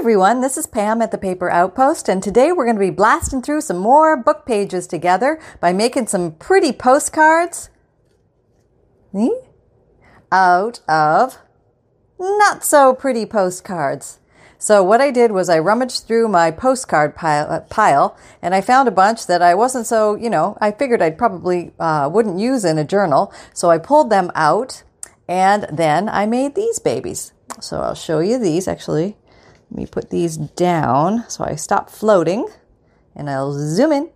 everyone, this is Pam at the Paper Outpost, and today we're going to be blasting through some more book pages together by making some pretty postcards out of not so pretty postcards. So what I did was I rummaged through my postcard pile, uh, pile, and I found a bunch that I wasn't so, you know, I figured I'd probably uh, wouldn't use in a journal. So I pulled them out, and then I made these babies. So I'll show you these actually. Let me put these down so I stop floating and I'll zoom in.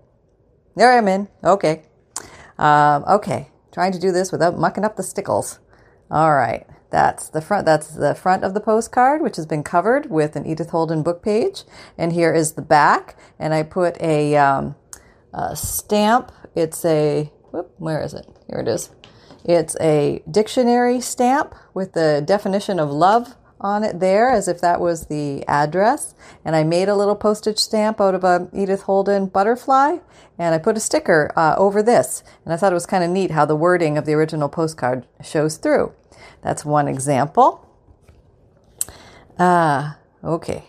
There I'm in. Okay. Um, okay. Trying to do this without mucking up the stickles. All right. That's the front. That's the front of the postcard, which has been covered with an Edith Holden book page. And here is the back. And I put a, um, a stamp. It's a, whoop, where is it? Here it is. It's a dictionary stamp with the definition of love on it there as if that was the address. And I made a little postage stamp out of a Edith Holden butterfly and I put a sticker uh, over this. And I thought it was kind of neat how the wording of the original postcard shows through. That's one example. Ah, uh, okay.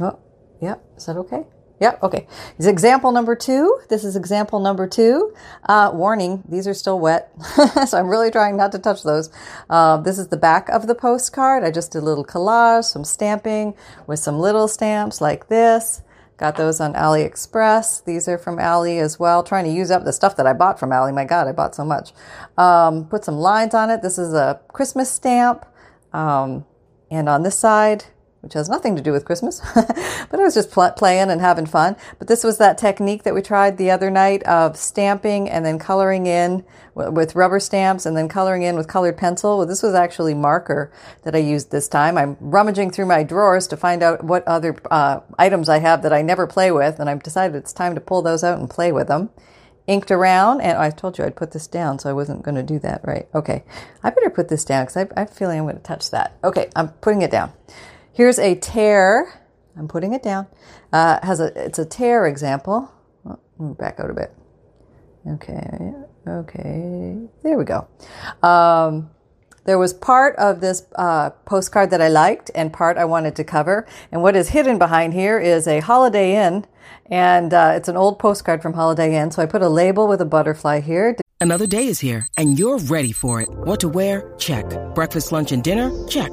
Oh, yeah, is that okay? Yeah, okay. Is example number two. This is example number two. Uh, warning, these are still wet. so I'm really trying not to touch those. Uh, this is the back of the postcard. I just did a little collage, some stamping with some little stamps like this. Got those on AliExpress. These are from Ali as well. Trying to use up the stuff that I bought from Ali. My God, I bought so much. Um, put some lines on it. This is a Christmas stamp. Um, and on this side, which has nothing to do with Christmas, but I was just pl- playing and having fun. But this was that technique that we tried the other night of stamping and then coloring in w- with rubber stamps and then coloring in with colored pencil. Well, this was actually marker that I used this time. I'm rummaging through my drawers to find out what other uh, items I have that I never play with, and I've decided it's time to pull those out and play with them inked around and I told you I'd put this down so I wasn't going to do that right okay I better put this down because I, I have a feeling I'm going to touch that okay I'm putting it down Here's a tear. I'm putting it down. Uh, has a it's a tear example. Oh, back out a bit. Okay, okay, there we go. Um, there was part of this uh, postcard that I liked and part I wanted to cover. And what is hidden behind here is a Holiday Inn, and uh, it's an old postcard from Holiday Inn. So I put a label with a butterfly here. Another day is here, and you're ready for it. What to wear? Check. Breakfast, lunch, and dinner? Check.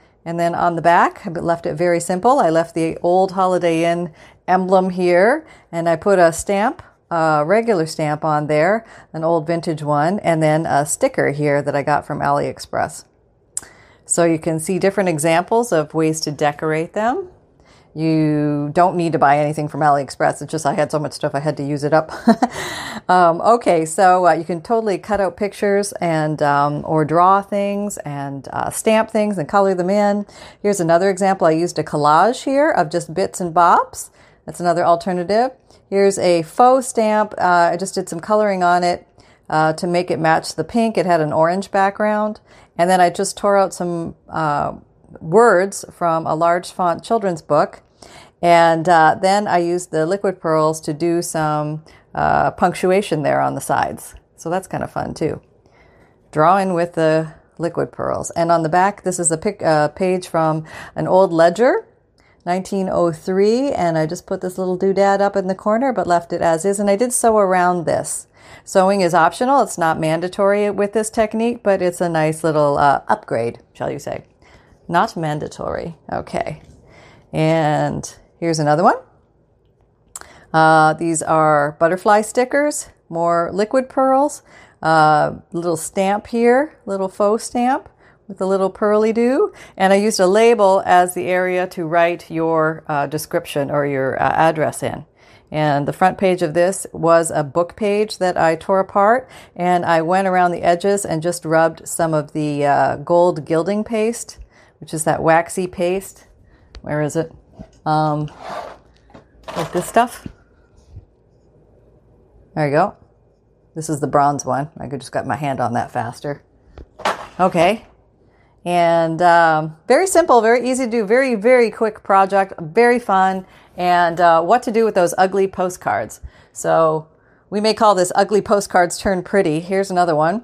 And then on the back, I left it very simple. I left the old Holiday Inn emblem here and I put a stamp, a regular stamp on there, an old vintage one, and then a sticker here that I got from AliExpress. So you can see different examples of ways to decorate them. You don't need to buy anything from AliExpress. It's just I had so much stuff I had to use it up. um, okay, so uh, you can totally cut out pictures and um, or draw things and uh, stamp things and color them in. Here's another example. I used a collage here of just bits and bobs. That's another alternative. Here's a faux stamp. Uh, I just did some coloring on it uh, to make it match the pink. It had an orange background, and then I just tore out some uh, words from a large font children's book. And uh, then I used the liquid pearls to do some uh, punctuation there on the sides. So that's kind of fun too. Drawing with the liquid pearls. And on the back, this is a pic, uh, page from an old ledger, 1903. And I just put this little doodad up in the corner, but left it as is. And I did sew around this. Sewing is optional. It's not mandatory with this technique, but it's a nice little uh, upgrade, shall you say. Not mandatory. Okay. And here's another one. Uh, these are butterfly stickers, more liquid pearls, uh, little stamp here, little faux stamp with a little pearly do. And I used a label as the area to write your uh, description or your uh, address in. And the front page of this was a book page that I tore apart and I went around the edges and just rubbed some of the uh, gold gilding paste which is that waxy paste. Where is it? Um, like this stuff. There you go. This is the bronze one. I could just got my hand on that faster. Okay. And um, very simple, very easy to do, very, very quick project, very fun. And uh, what to do with those ugly postcards. So we may call this ugly postcards turn pretty. Here's another one.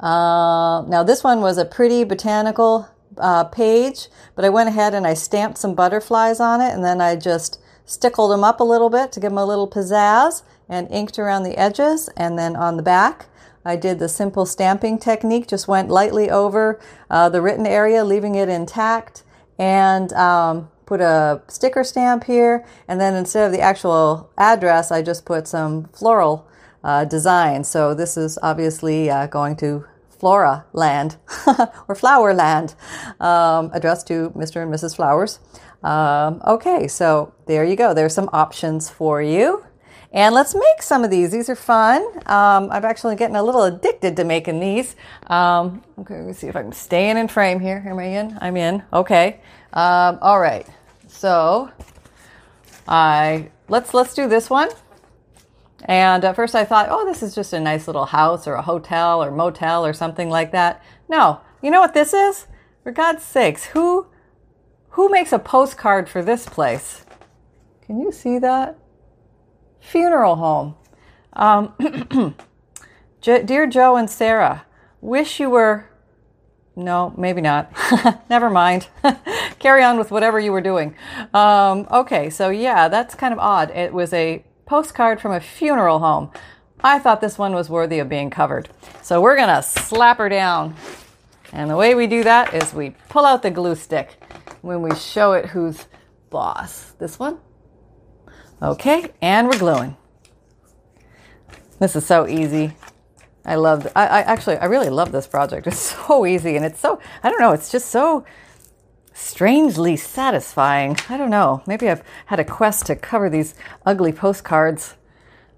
Uh, now, this one was a pretty botanical uh, page, but I went ahead and I stamped some butterflies on it and then I just stickled them up a little bit to give them a little pizzazz and inked around the edges. And then on the back, I did the simple stamping technique, just went lightly over uh, the written area, leaving it intact, and um, put a sticker stamp here. And then instead of the actual address, I just put some floral uh, design. So this is obviously uh, going to Flora Land or Flower Land, um, addressed to Mr. and Mrs. Flowers. Um, okay, so there you go. There's some options for you. And let's make some of these. These are fun. Um, I'm actually getting a little addicted to making these. Um, okay, let me see if I'm staying in frame here. Am I in? I'm in. Okay. Um, all right. So I let's let's do this one. And at first I thought, oh, this is just a nice little house or a hotel or motel or something like that. No, you know what this is? For God's sakes, who who makes a postcard for this place? Can you see that? Funeral home. Um, Dear Joe and Sarah, wish you were. No, maybe not. Never mind. Carry on with whatever you were doing. Um, okay, so yeah, that's kind of odd. It was a postcard from a funeral home. I thought this one was worthy of being covered. So we're going to slap her down. And the way we do that is we pull out the glue stick when we show it who's boss. This one? Okay, and we're gluing. This is so easy. I love, I, I actually, I really love this project. It's so easy and it's so, I don't know, it's just so strangely satisfying. I don't know. Maybe I've had a quest to cover these ugly postcards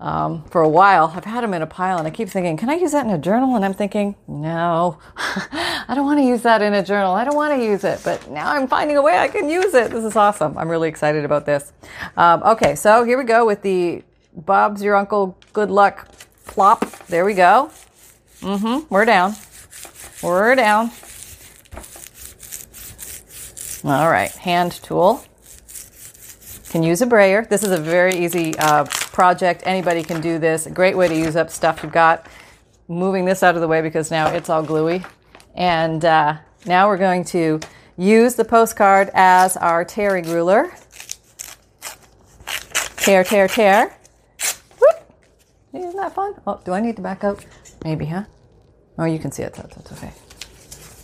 um, for a while. I've had them in a pile and I keep thinking, can I use that in a journal? And I'm thinking, no, I don't want to use that in a journal. I don't want to use it. But now I'm finding a way I can use it. This is awesome. I'm really excited about this. Um, okay, so here we go with the Bob's Your Uncle Good Luck plop. There we go. Mm-hmm. We're down. We're down. All right, hand tool. Can use a brayer. This is a very easy uh, project. Anybody can do this. Great way to use up stuff you've got. Moving this out of the way because now it's all gluey. And uh, now we're going to use the postcard as our tearing ruler. Tear, tear, tear. Whoop. Isn't that fun? Oh, do I need to back out? Maybe, huh? Oh, you can see it. That's okay.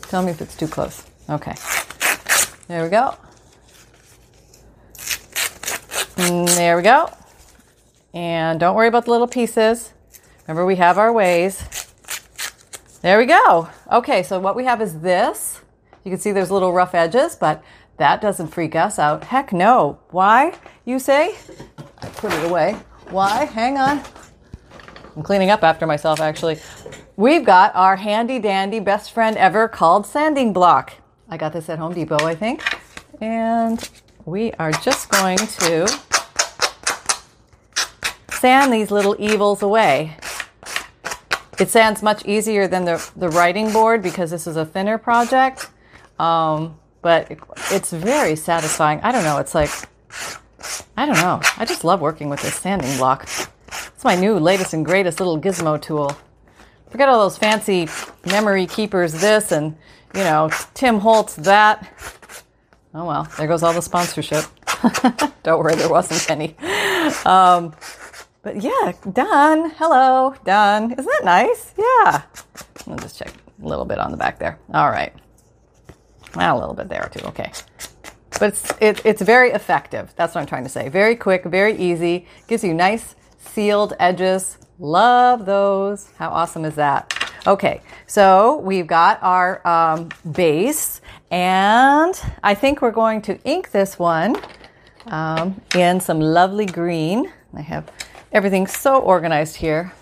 Tell me if it's too close. Okay. There we go. And mm, there we go. And don't worry about the little pieces. Remember, we have our ways. There we go. Okay, so what we have is this. You can see there's little rough edges, but that doesn't freak us out. Heck no. Why, you say? I put it away. Why? Hang on. I'm cleaning up after myself, actually. We've got our handy dandy best friend ever called sanding block. I got this at Home Depot, I think. And we are just going to sand these little evils away. It sands much easier than the, the writing board because this is a thinner project. Um, but it, it's very satisfying. I don't know. It's like, I don't know. I just love working with this sanding block. It's my new latest and greatest little gizmo tool. Forget all those fancy memory keepers, this and you know, Tim Holtz that. Oh well, there goes all the sponsorship. Don't worry, there wasn't any. Um, but yeah, done. Hello, done. Isn't that nice? Yeah. I'll just check a little bit on the back there. All right. Well, a little bit there too. Okay. But it's, it, it's very effective. That's what I'm trying to say. Very quick, very easy. Gives you nice sealed edges. Love those. How awesome is that? Okay, so we've got our um, base, and I think we're going to ink this one um, in some lovely green. I have everything so organized here.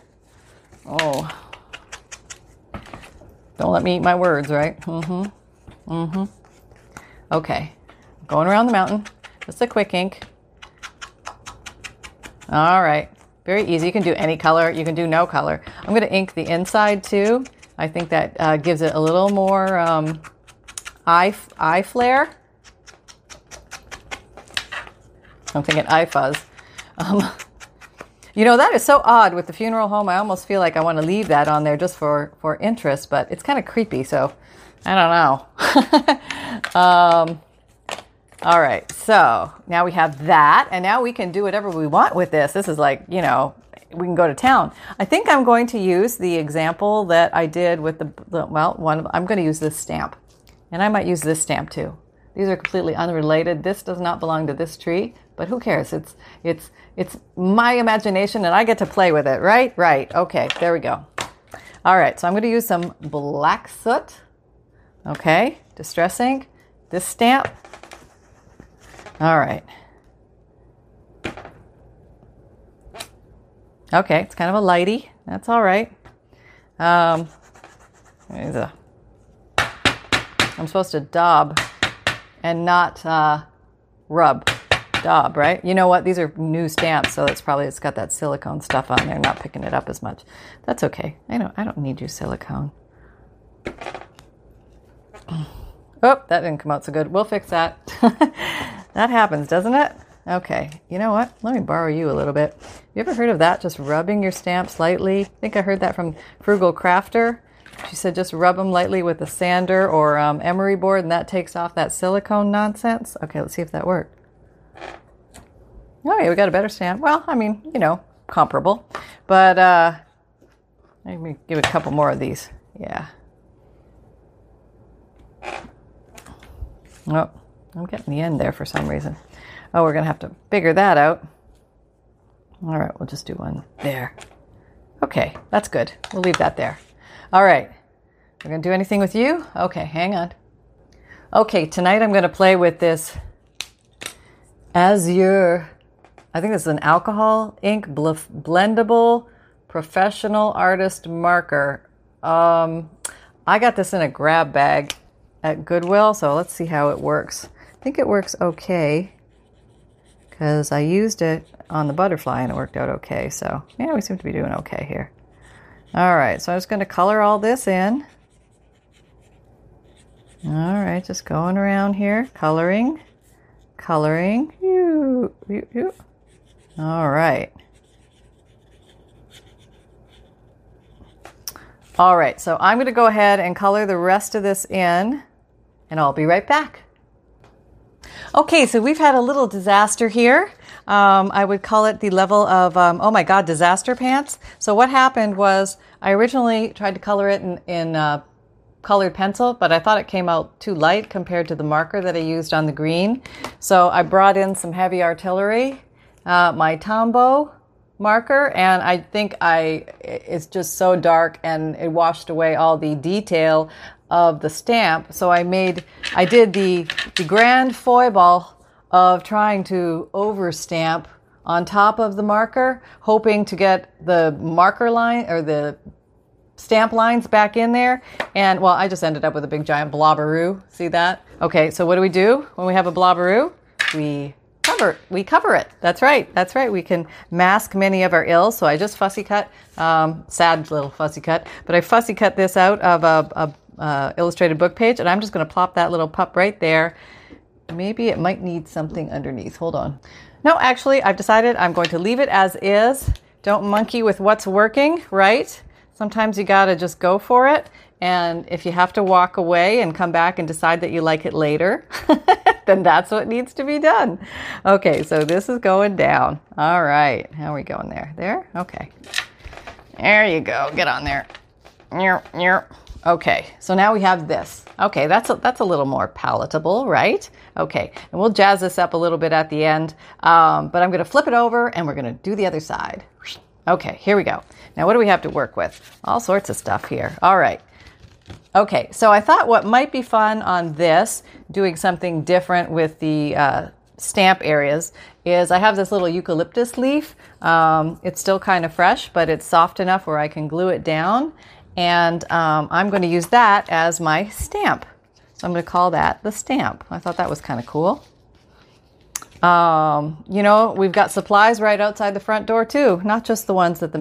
Oh, don't let me eat my words, right? Mm-hmm. Mm-hmm. Okay, going around the mountain. Just a quick ink. All right, very easy. You can do any color. You can do no color. I'm going to ink the inside too. I think that uh, gives it a little more um, eye, eye flare. I'm thinking eye fuzz. Um, you know, that is so odd with the funeral home. I almost feel like I want to leave that on there just for, for interest, but it's kind of creepy. So I don't know. um, all right. So now we have that. And now we can do whatever we want with this. This is like, you know, we can go to town. I think I'm going to use the example that I did with the, the well, one, I'm going to use this stamp. And I might use this stamp too. These are completely unrelated. This does not belong to this tree, but who cares? It's it's it's my imagination and I get to play with it, right? Right. Okay, there we go. All right, so I'm going to use some black soot. Okay, distress ink. This stamp. All right. Okay, it's kind of a lighty. That's all right. Um, I'm supposed to daub and not uh, rub. Daub, right? You know what? These are new stamps, so it's probably it's got that silicone stuff on there, not picking it up as much. That's okay. I don't I don't need your silicone. Oh, that didn't come out so good. We'll fix that. that happens, doesn't it? Okay, you know what? Let me borrow you a little bit. You ever heard of that? Just rubbing your stamps lightly? I think I heard that from Frugal Crafter. She said just rub them lightly with a sander or um, emery board, and that takes off that silicone nonsense. Okay, let's see if that worked. Oh, yeah, we got a better stamp. Well, I mean, you know, comparable. But uh, let me give a couple more of these. Yeah. Oh, I'm getting the end there for some reason. Oh, we're going to have to figure that out. All right, we'll just do one there. Okay, that's good. We'll leave that there. All right. We're going to do anything with you? Okay, hang on. Okay, tonight I'm going to play with this Azure. I think this is an alcohol ink blendable professional artist marker. Um, I got this in a grab bag at Goodwill, so let's see how it works. I think it works okay because I used it on the butterfly and it worked out okay. So, yeah, we seem to be doing okay here. All right, so I'm just going to color all this in. All right, just going around here, coloring, coloring. All right. All right, so I'm going to go ahead and color the rest of this in, and I'll be right back. Okay, so we've had a little disaster here. Um, I would call it the level of, um, oh my God, disaster pants. So what happened was I originally tried to color it in, in uh, colored pencil, but I thought it came out too light compared to the marker that I used on the green. So I brought in some heavy artillery, uh, my Tombow marker, and I think I it's just so dark and it washed away all the detail of the stamp. So I made, I did the, the grand foible of trying to overstamp on top of the marker, hoping to get the marker line or the stamp lines back in there. And well, I just ended up with a big giant blobberoo. See that? Okay, so what do we do when we have a blobberoo? We cover we cover it. That's right. That's right. We can mask many of our ills. So I just fussy cut, um, sad little fussy cut, but I fussy cut this out of a, a uh, illustrated book page, and I'm just going to plop that little pup right there. Maybe it might need something underneath. Hold on. No, actually, I've decided I'm going to leave it as is. Don't monkey with what's working, right? Sometimes you got to just go for it. And if you have to walk away and come back and decide that you like it later, then that's what needs to be done. Okay, so this is going down. All right. How are we going there? There? Okay. There you go. Get on there. Okay, so now we have this. Okay, that's a, that's a little more palatable, right? Okay, and we'll jazz this up a little bit at the end, um, but I'm going to flip it over and we're going to do the other side. Okay, here we go. Now, what do we have to work with? All sorts of stuff here. All right. Okay, so I thought what might be fun on this, doing something different with the uh, stamp areas, is I have this little eucalyptus leaf. Um, it's still kind of fresh, but it's soft enough where I can glue it down. And um, I'm going to use that as my stamp. So I'm going to call that the stamp. I thought that was kind of cool. Um, you know, we've got supplies right outside the front door too, not just the ones that the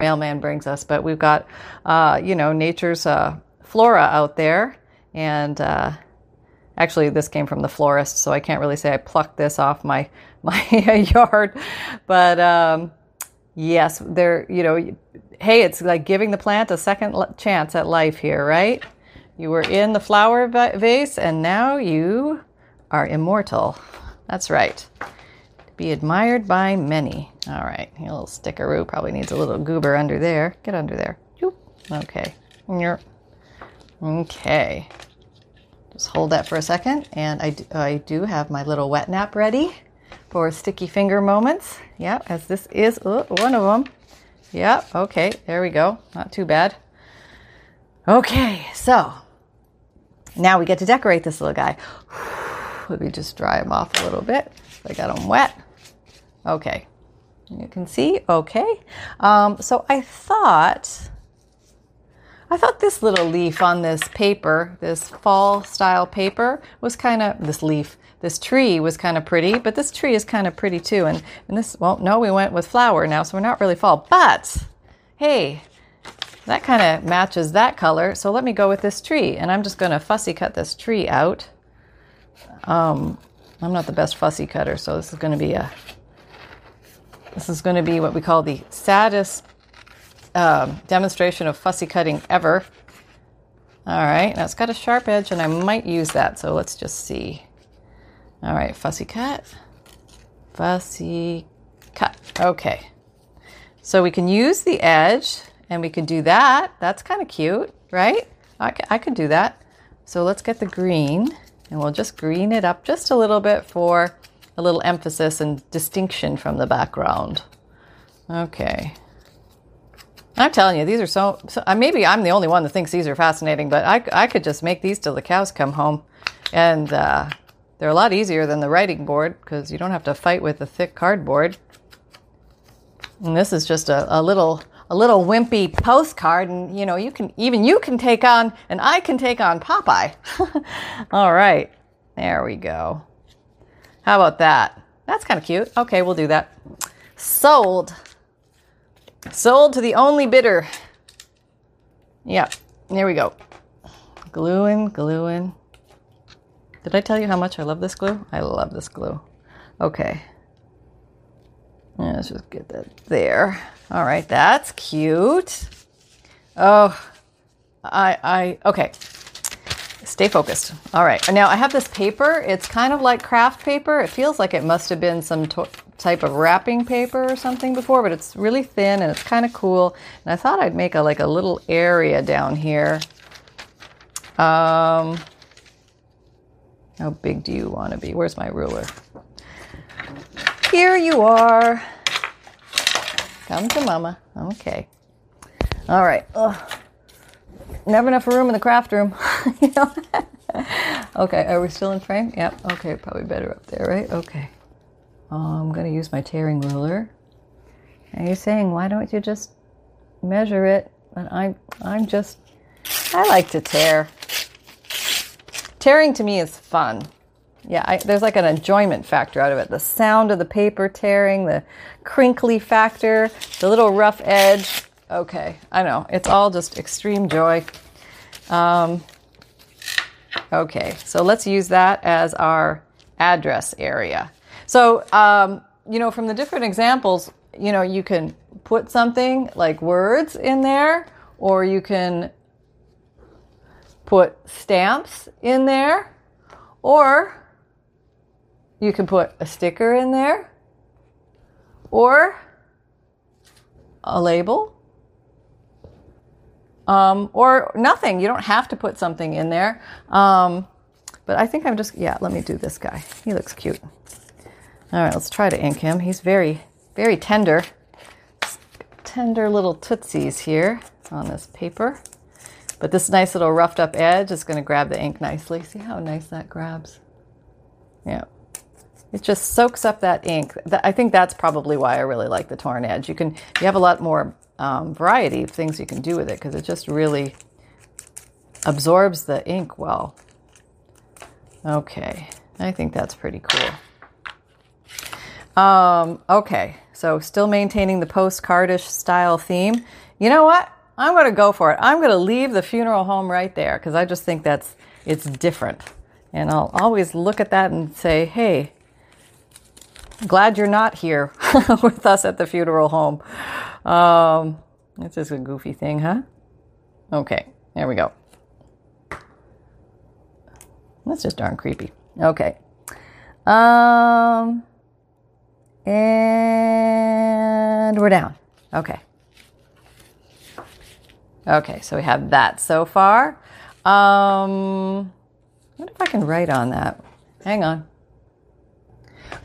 Mailman brings us, but we've got, uh, you know, nature's uh, flora out there. And uh, actually, this came from the florist, so I can't really say I plucked this off my my yard. But um, yes, there, you know, hey, it's like giving the plant a second chance at life here, right? You were in the flower vase, and now you are immortal. That's right be admired by many. All right, a little stickeroo probably needs a little goober under there. Get under there. Okay. Okay. Just hold that for a second, and I do, I do have my little wet nap ready for sticky finger moments. Yep, as this is uh, one of them. Yep. Okay. There we go. Not too bad. Okay. So now we get to decorate this little guy. Let me just dry him off a little bit. I got him wet. Okay. You can see, okay. Um, so I thought, I thought this little leaf on this paper, this fall style paper, was kind of, this leaf, this tree was kind of pretty, but this tree is kind of pretty too. And, and this, well, no, we went with flower now, so we're not really fall. But, hey, that kind of matches that color. So let me go with this tree. And I'm just going to fussy cut this tree out. Um, I'm not the best fussy cutter, so this is going to be a this is going to be what we call the saddest um, demonstration of fussy cutting ever. All right, now it's got a sharp edge, and I might use that. So let's just see. All right, fussy cut, fussy cut. Okay, so we can use the edge, and we can do that. That's kind of cute, right? I, I could do that. So let's get the green and we'll just green it up just a little bit for a little emphasis and distinction from the background. Okay. I'm telling you, these are so, so uh, maybe I'm the only one that thinks these are fascinating, but I, I could just make these till the cows come home. And uh, they're a lot easier than the writing board because you don't have to fight with the thick cardboard. And this is just a, a little a little wimpy postcard and you know you can even you can take on and i can take on popeye all right there we go how about that? That's kind of cute. Okay we'll do that. Sold. Sold to the only bidder. Yeah there we go. Gluing gluing. Did i tell you how much i love this glue? I love this glue. Okay. Let's just get that there. All right, that's cute. Oh, I, I, okay. Stay focused. All right. Now I have this paper. It's kind of like craft paper. It feels like it must have been some type of wrapping paper or something before, but it's really thin and it's kind of cool. And I thought I'd make a like a little area down here. Um, how big do you want to be? Where's my ruler? Here you are. Come to mama. Okay. All right. Ugh. Never enough room in the craft room. you know? okay, are we still in frame? Yep. Okay, probably better up there, right? Okay. Oh, I'm going to use my tearing ruler. And you're saying, why don't you just measure it? And I'm, I'm just, I like to tear. Tearing to me is fun. Yeah, I, there's like an enjoyment factor out of it. The sound of the paper tearing, the crinkly factor, the little rough edge. Okay, I know. It's all just extreme joy. Um, okay, so let's use that as our address area. So, um, you know, from the different examples, you know, you can put something like words in there, or you can put stamps in there, or you can put a sticker in there or a label um, or nothing. You don't have to put something in there. Um, but I think I'm just, yeah, let me do this guy. He looks cute. All right, let's try to ink him. He's very, very tender. Tender little tootsies here on this paper. But this nice little roughed up edge is going to grab the ink nicely. See how nice that grabs? Yeah. It just soaks up that ink. I think that's probably why I really like the torn edge. You can you have a lot more um, variety of things you can do with it because it just really absorbs the ink well. Okay, I think that's pretty cool. Um, okay, so still maintaining the postcardish style theme. You know what? I'm going to go for it. I'm going to leave the funeral home right there because I just think that's it's different. And I'll always look at that and say, "Hey, glad you're not here with us at the funeral home." Um, this is a goofy thing, huh? Okay, there we go. That's just darn creepy. Okay. Um, and we're down. Okay. Okay, so we have that so far. Um, what if I can write on that? Hang on.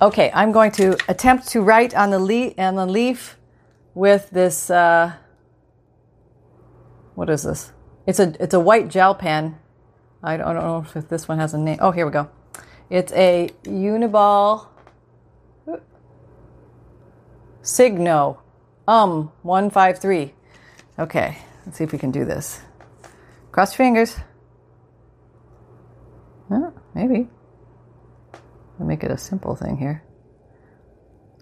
Okay, I'm going to attempt to write on the leaf and the leaf with this. Uh, what is this? It's a it's a white gel pen. I don't, I don't know if this one has a name. Oh, here we go. It's a Uniball Signo um 153. Okay, let's see if we can do this. Cross your fingers. Maybe. I'll make it a simple thing here.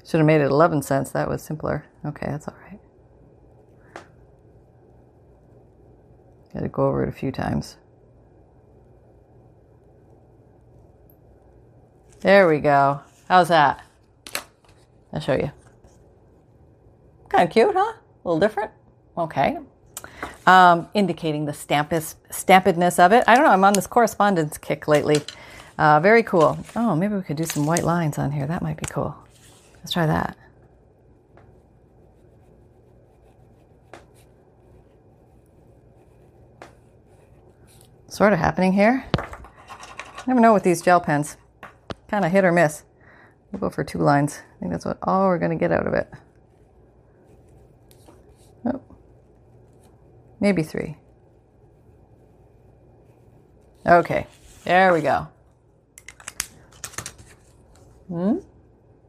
Should have made it 11 cents. That was simpler. Okay, that's all right. Got to go over it a few times. There we go. How's that? I'll show you. Kind of cute, huh? A little different. Okay. Um, indicating the stampis, stampedness of it. I don't know. I'm on this correspondence kick lately. Uh, very cool. Oh, maybe we could do some white lines on here. That might be cool. Let's try that. Sort of happening here. Never know with these gel pens. Kind of hit or miss. We'll go for two lines. I think that's what all we're going to get out of it. Oh. Maybe three. Okay, there we go. Hmm?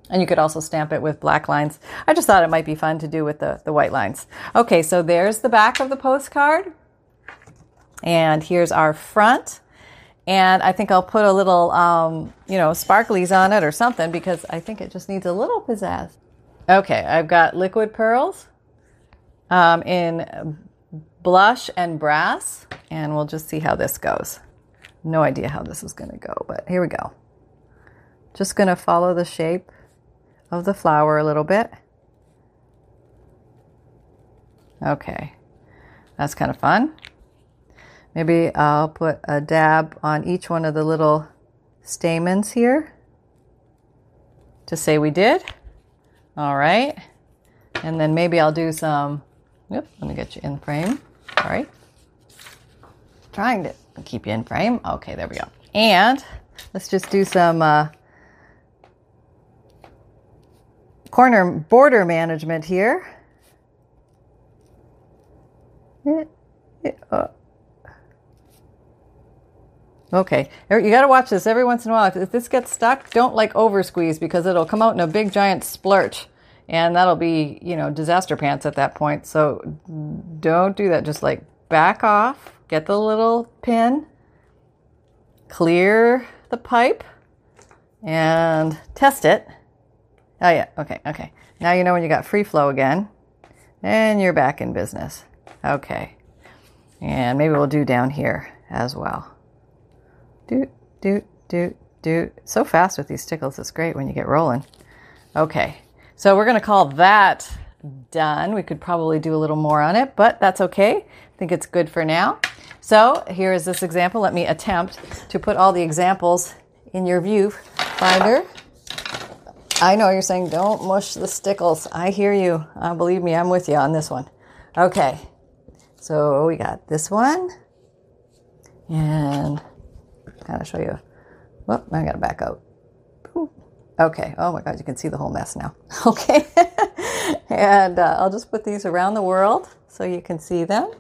And you could also stamp it with black lines. I just thought it might be fun to do with the, the white lines. Okay, so there's the back of the postcard. And here's our front. And I think I'll put a little, um, you know, sparklies on it or something because I think it just needs a little pizzazz. Okay, I've got liquid pearls um, in blush and brass, and we'll just see how this goes. No idea how this is going to go, but here we go. Just going to follow the shape of the flower a little bit. Okay, that's kind of fun. Maybe I'll put a dab on each one of the little stamens here to say we did. All right. And then maybe I'll do some, yep, let me get you in frame. All right. Trying to keep you in frame. Okay, there we go. And let's just do some uh, corner border management here. Yeah, yeah, uh, Okay, you got to watch this every once in a while. If this gets stuck, don't like over squeeze because it'll come out in a big giant splurch, and that'll be you know disaster pants at that point. So don't do that. Just like back off, get the little pin, clear the pipe, and test it. Oh yeah, okay, okay. Now you know when you got free flow again, and you're back in business. Okay, and maybe we'll do down here as well. Do, do, do, do. So fast with these stickles. It's great when you get rolling. Okay. So we're going to call that done. We could probably do a little more on it, but that's okay. I think it's good for now. So here is this example. Let me attempt to put all the examples in your view finder. I know you're saying don't mush the stickles. I hear you. Uh, believe me, I'm with you on this one. Okay. So we got this one. And kind of show you. Well, I got to back out. Okay. Oh my God, you can see the whole mess now. Okay. and uh, I'll just put these around the world so you can see them.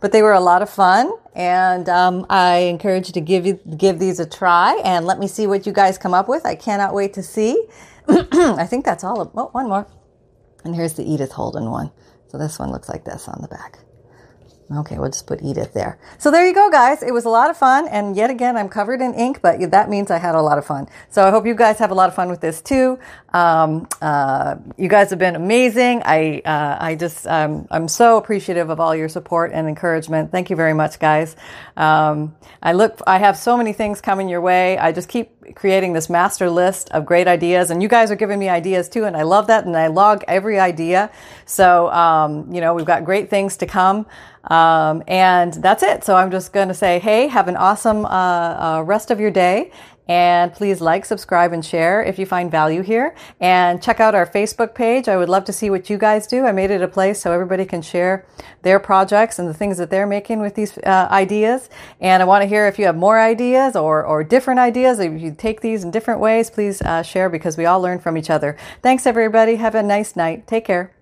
But they were a lot of fun, and um, I encourage you to give you give these a try and let me see what you guys come up with. I cannot wait to see. I think that's all of. Oh, one more. And here's the Edith Holden one. So this one looks like this on the back. Okay, we'll just put Edith there. So there you go, guys. It was a lot of fun. And yet again, I'm covered in ink, but that means I had a lot of fun. So I hope you guys have a lot of fun with this too. Um, uh, you guys have been amazing. I, uh, I just, um, I'm so appreciative of all your support and encouragement. Thank you very much, guys. Um, I look, I have so many things coming your way. I just keep creating this master list of great ideas and you guys are giving me ideas too. And I love that. And I log every idea. So, um, you know, we've got great things to come. Um, and that's it. So I'm just going to say, hey, have an awesome uh, uh, rest of your day. And please like, subscribe, and share if you find value here. And check out our Facebook page. I would love to see what you guys do. I made it a place so everybody can share their projects and the things that they're making with these uh, ideas. And I want to hear if you have more ideas or, or different ideas. If you take these in different ways, please uh, share because we all learn from each other. Thanks, everybody. Have a nice night. Take care.